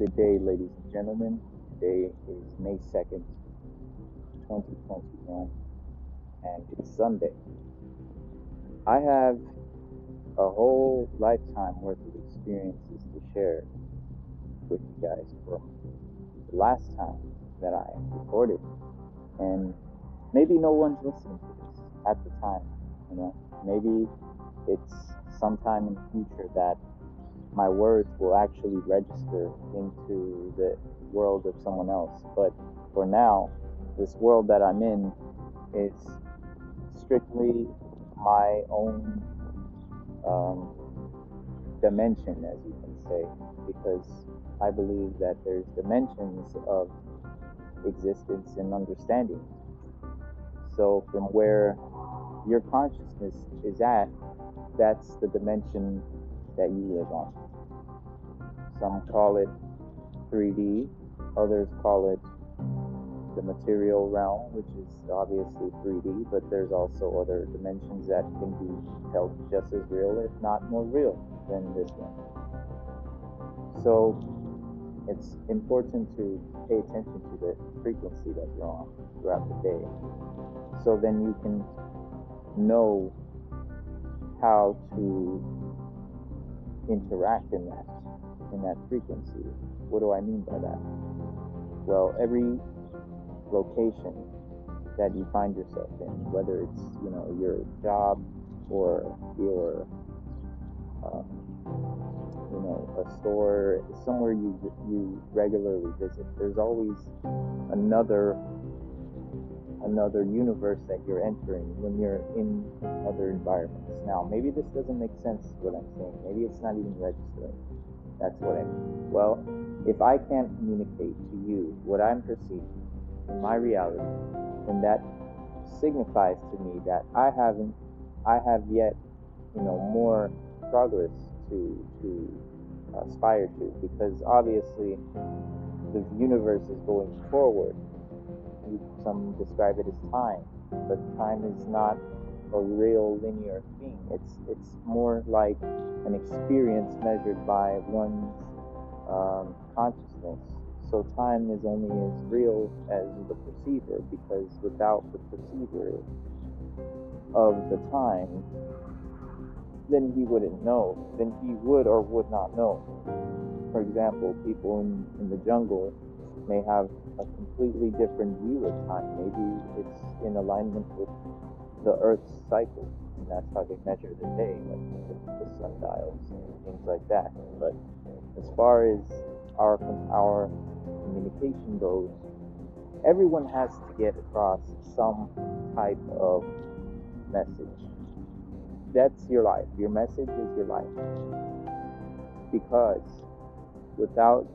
Good day, ladies and gentlemen. Today is May 2nd, 2021, and it's Sunday. I have a whole lifetime worth of experiences to share with you guys from the last time that I recorded. And maybe no one's listening to this at the time, you know. Maybe it's sometime in the future that my words will actually register into the world of someone else. But for now, this world that I'm in is strictly my own um, dimension, as you can say, because I believe that there's dimensions of existence and understanding. So, from where your consciousness is at, that's the dimension that you live on. Some call it 3D, others call it the material realm, which is obviously 3D, but there's also other dimensions that can be felt just as real, if not more real, than this one. So it's important to pay attention to the frequency that you're on throughout the day. So then you can know how to interact in that in that frequency. What do I mean by that? Well, every location that you find yourself in, whether it's you know your job or your um, you know a store, somewhere you you regularly visit, there's always another another universe that you're entering when you're in other environments. Now, maybe this doesn't make sense what I'm saying. Maybe it's not even registering. That's what I mean. Well, if I can't communicate to you what I'm perceiving in my reality, then that signifies to me that I haven't, I have yet, you know, more progress to to aspire to, because obviously the universe is going forward. Some describe it as time, but time is not a real linear thing. It's it's more like an experience measured by one's um, consciousness. So time is only as real as the perceiver, because without the perceiver of the time, then he wouldn't know. Then he would or would not know. For example, people in, in the jungle may have a completely different view of time. Maybe it's in alignment with the Earth's cycle. And that's how they measure the day, like the, the sundials and things like that. But as far as our our communication goes, everyone has to get across some type of message. That's your life. Your message is your life. Because without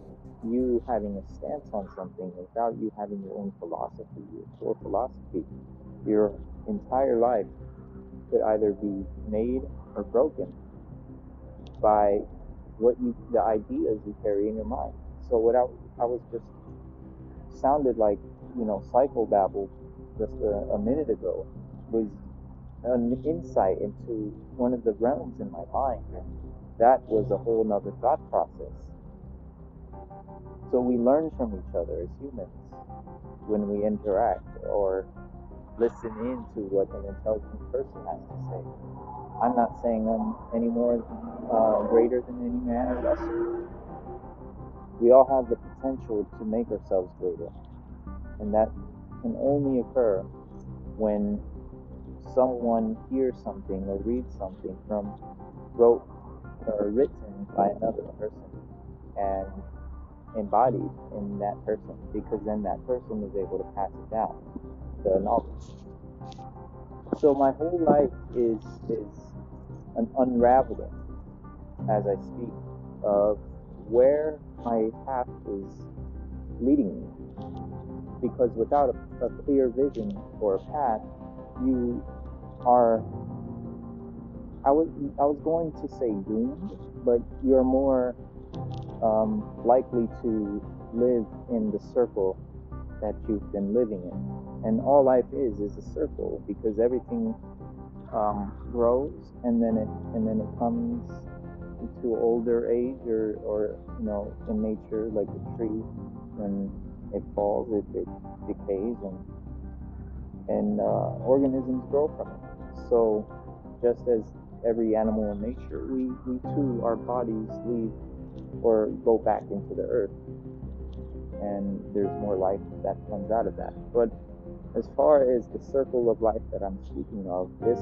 you having a stance on something, without you having your own philosophy, your core philosophy, your entire life could either be made or broken by what you the ideas you carry in your mind. So what I, I was just sounded like you know psychobabble just a, a minute ago was an insight into one of the realms in my mind. That was a whole nother thought process. So we learn from each other as humans when we interact or listen in to what an intelligent person has to say. I'm not saying I'm any more uh, greater than any man or lesser. We all have the potential to make ourselves greater, and that can only occur when someone hears something or reads something from wrote or written by another person and embodied in that person because then that person is able to pass it down the knowledge. So my whole life is is an unraveling as I speak of where my path is leading me. Because without a, a clear vision or a path, you are I was I was going to say doomed, but you're more um, likely to live in the circle that you've been living in. And all life is is a circle because everything um, grows and then it and then it comes, to older age or, or you know in nature like a tree when it falls it, it decays and and uh, organisms grow from it so just as every animal in nature we, we too our bodies leave or go back into the earth and there's more life that comes out of that but as far as the circle of life that i'm speaking of this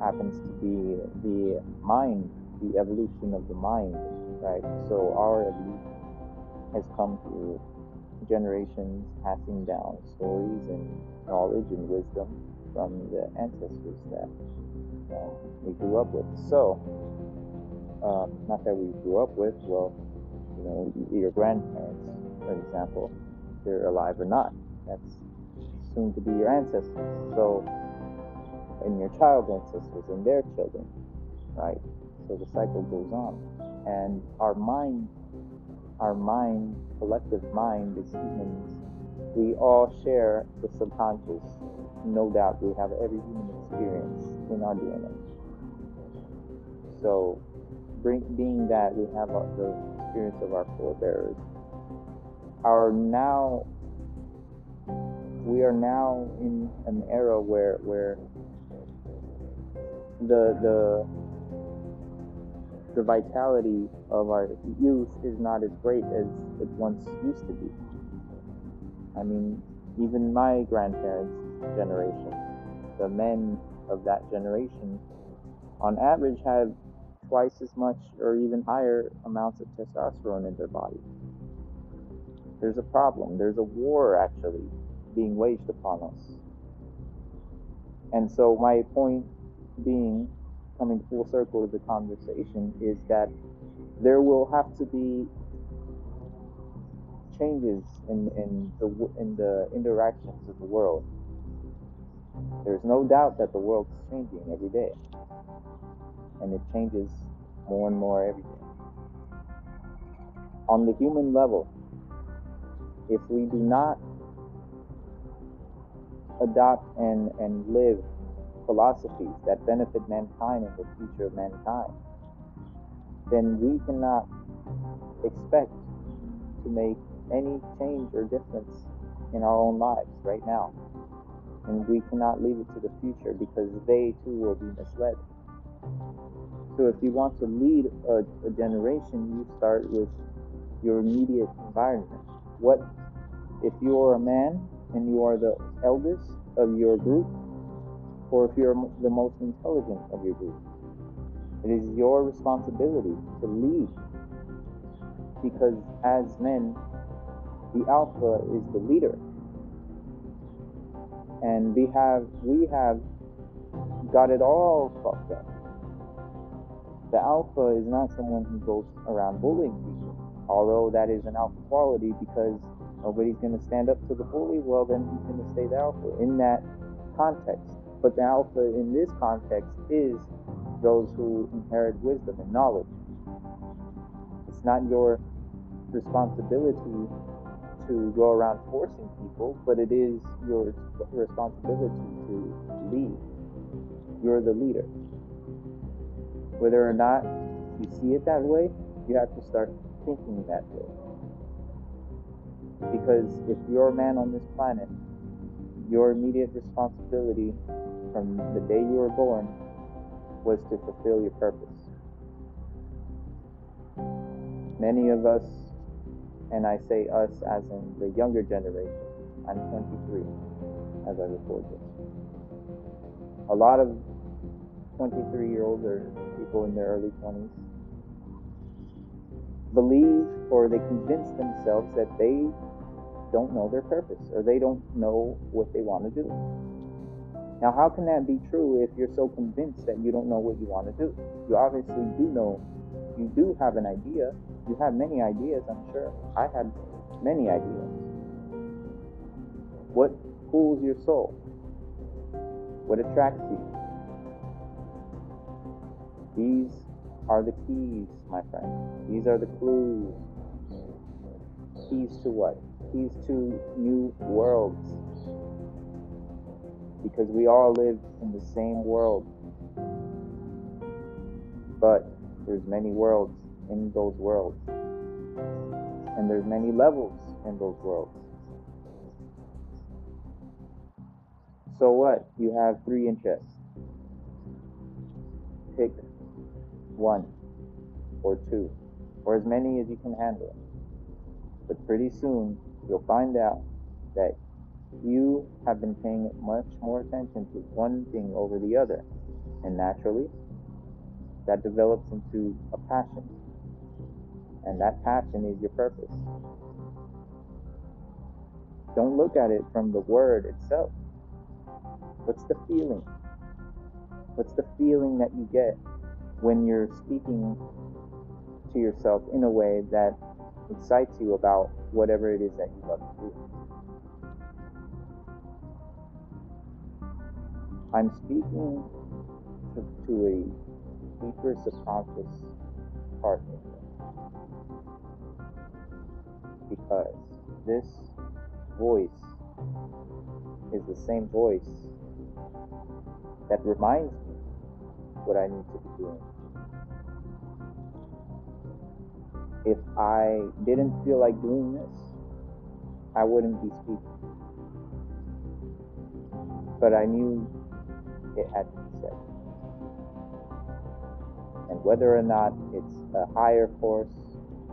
happens to be the mind, the evolution of the mind, right? So our evolution has come through generations passing down stories and knowledge and wisdom from the ancestors that uh, we grew up with. So, um, not that we grew up with, well, you know, your grandparents, for example, they're alive or not. That's soon to be your ancestors. So, and your child's ancestors and their children, right? So the cycle goes on. And our mind, our mind, collective mind as humans, we all share the subconscious. No doubt we have every human experience in our DNA. So, being that we have the experience of our forebears, our now we are now in an era where where the the the vitality of our youth is not as great as it once used to be. I mean, even my grandparents' generation, the men of that generation, on average, have twice as much or even higher amounts of testosterone in their body. There's a problem. There's a war actually being waged upon us. And so, my point being, coming full circle of the conversation, is that there will have to be changes in, in the in the interactions of the world. There's no doubt that the world is changing every day, and it changes more and more every day. On the human level, if we do not adopt and, and live philosophies that benefit mankind and the future of mankind, then we cannot expect to make any change or difference in our own lives right now. And we cannot leave it to the future because they too will be misled. So if you want to lead a, a generation, you start with your immediate environment. What if you are a man and you are the eldest of your group, or if you're the most intelligent of your group. It is your responsibility to lead because as men, the alpha is the leader. And we have we have got it all fucked up. The alpha is not someone who goes around bullying people, although that is an alpha quality because nobody's going to stand up to the bully. Well, then he's going to stay the alpha in that context. But the alpha in this context is those who inherit wisdom and knowledge. It's not your responsibility to go around forcing people, but it is your responsibility to lead. You're the leader. Whether or not you see it that way, you have to start thinking that way. Because if you're a man on this planet, your immediate responsibility from the day you were born was to fulfill your purpose. Many of us, and I say us as in the younger generation, I'm 23 as I record this. A lot of 23 year olds or people in their early 20s believe or they convince themselves that they don't know their purpose or they don't know what they want to do. Now, how can that be true if you're so convinced that you don't know what you want to do? You obviously do know, you do have an idea. You have many ideas, I'm sure. I had many ideas. What pulls your soul? What attracts you? These are the keys, my friend. These are the clues. Keys to what? Keys to new worlds because we all live in the same world. But There's many worlds in those worlds. And there's many levels in those worlds. So what? You have three interests. Pick one or two or as many as you can handle. But pretty soon you'll find out that you have been paying much more attention to one thing over the other. And naturally, that develops into a passion. And that passion is your purpose. Don't look at it from the word itself. What's the feeling? What's the feeling that you get when you're speaking to yourself in a way that excites you about whatever it is that you love to do? I'm speaking to, to a deeper subconscious part of me because this voice is the same voice that reminds me what I need to be doing. If I didn't feel like doing this, I wouldn't be speaking. But I knew it had to be said. And whether or not it's a higher force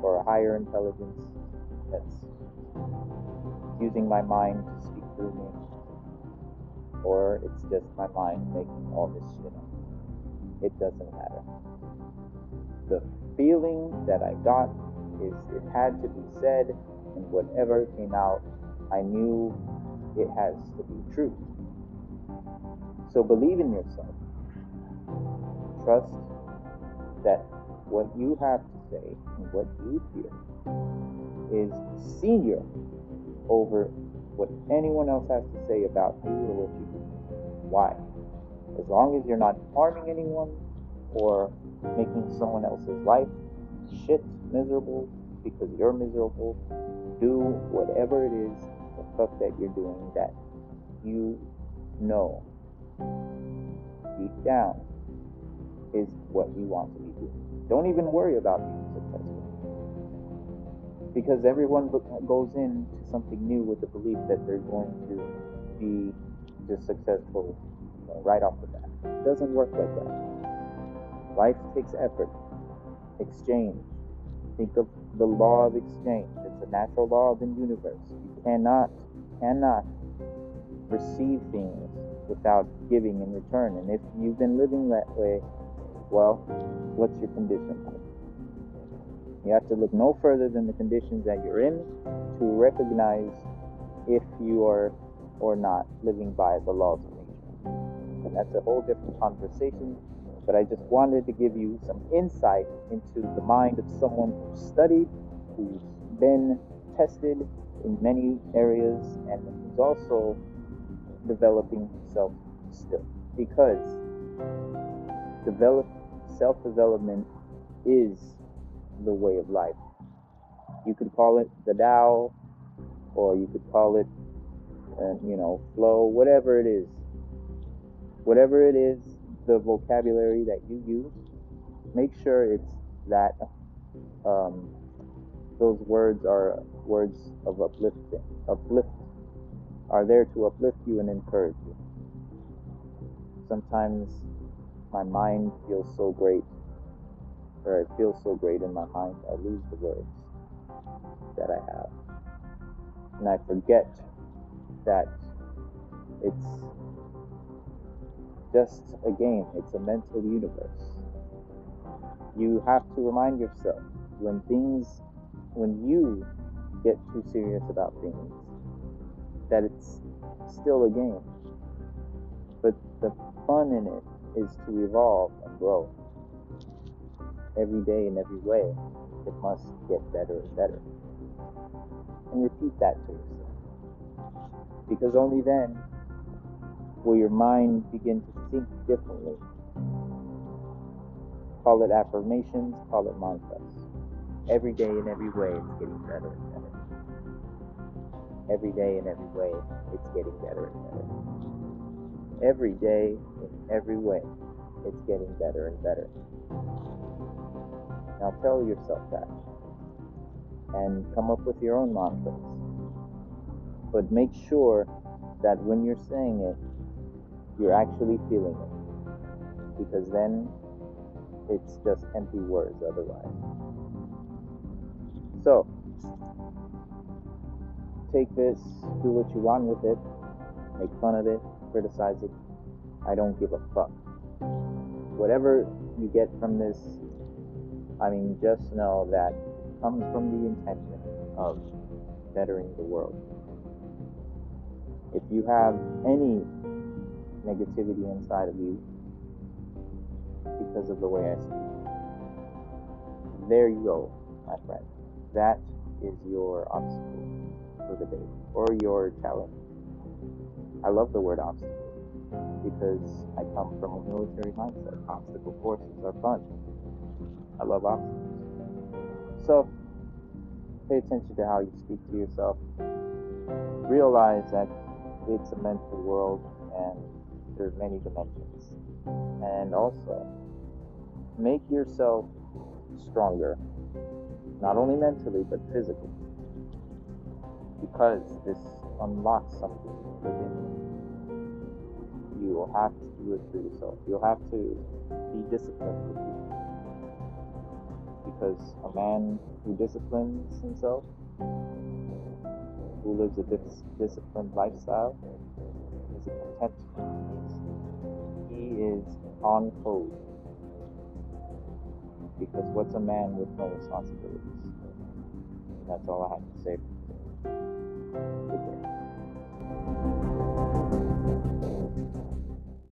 or a higher intelligence that's using my mind to speak through me, or it's just my mind making all this shit up. It doesn't matter. The feeling that I got is it had to be said, and whatever came out, I knew it has to be true. So believe in yourself. Trust that what you have to say and what you feel is senior over what anyone else has to say about you or what you do. Why? As long as you're not harming anyone or making someone else's life shit miserable because you're miserable, do whatever it is the fuck that you're doing that you know deep down is what you want to be doing. Don't even worry about being successful. Because everyone goes into something new with the belief that they're going to be just successful right off the bat. It doesn't work like that. Life takes effort. Exchange. Think of the law of exchange. It's a natural law of the universe. You cannot, cannot receive things without giving in return. And if you've been living that way, well, what's your condition? You have to look no further than the conditions that you're in to recognize if you are or not living by the laws of and that's a whole different conversation. But I just wanted to give you some insight into the mind of someone who's studied, who's been tested in many areas, and who's also developing himself still. Because develop self-development is the way of life. You could call it the Tao, or you could call it, uh, you know, flow, whatever it is whatever it is, the vocabulary that you use, make sure it's that um, those words are words of uplifting, uplift, are there to uplift you and encourage you. Sometimes my mind feels so great, or I feel so great in my mind, I lose the words that I have. And I forget that it's just a game, it's a mental universe. You have to remind yourself when things, when you get too serious about things, that it's still a game. But the fun in it is to evolve and grow. Every day in every way, it must get better and better. And repeat that to yourself. Because only then will your mind begin to think differently. Call it affirmations, call it mantras. Every day in every way, it's getting better and better. Every day in every way, it's getting better and better. Every day in every way, it's getting better and better. Now tell yourself that. And come up with your own mantras. But make sure that when you're saying it, you're actually feeling it. Because then it's just empty words otherwise. So, take this, do what you want with it, make fun of it, criticize it. I don't give a fuck. Whatever you get from this, I mean, just know that comes from the intention of bettering the world. If you have any negativity inside of you because of the way I speak, there you go, my friend. That is your obstacle for the day or your challenge. I love the word obstacle because I come from a military mindset. Obstacle courses are fun. I love obstacles. So, pay attention to how you speak to yourself. Realize that it's a mental world and are many dimensions. And also, make yourself stronger, not only mentally but physically, because this unlocks something within you you will have to do it for yourself. You'll have to be disciplined with you. Because a man who disciplines himself, who lives a dis- disciplined lifestyle, is a content. Is on code. Because what's a man with no responsibilities? And that's all I have to say.